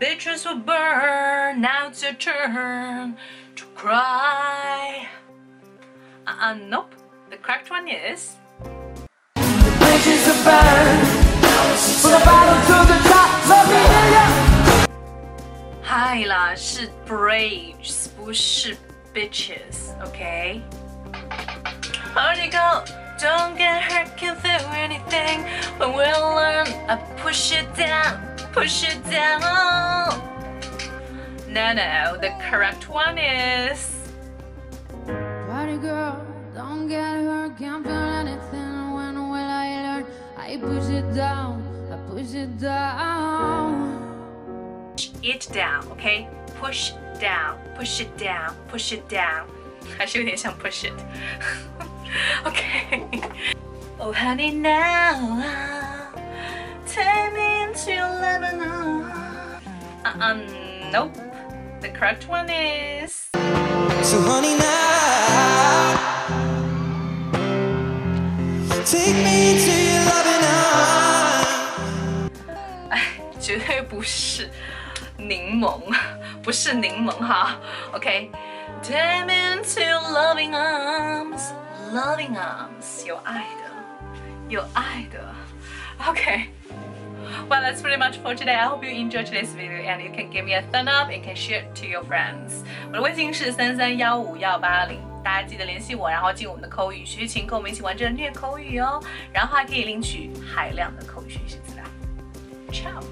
Bitches will burn. Now it's your turn to cry. Uh, uh nope. The correct one is. Bridges are burned. From the bottom to the top. Let me hear ya. 嗨啦，是 braves，不是 bitches，OK？、How'd you go? Don't get hurt, can't feel anything. When we learn, I push it down, push it down. No, no, the correct one is. Party girl, don't get hurt, can't feel anything. When will I learn? I push it down, I push it down. it down, okay? Push down, push it down, push it down. 还是有点像 push it. okay. Oh honey now, take me into your Lebanon. Uh, um, nope. The correct one is. So honey now Take me into your loving arms 绝对不是柠檬，不是柠檬哈。OK，Take、me into your loving arms, loving arms，有爱的，有爱的。OK。 Well, that's pretty much for today. I hope you enjoyed today's video and you can give me a thumbs up and can share it to your friends. 我的微信是三三幺五幺八零，大家记得联系我，然后进我们的口语学习群，跟我们一起玩这虐口语哦。然后还可以领取海量的口语学习资料。Ciao。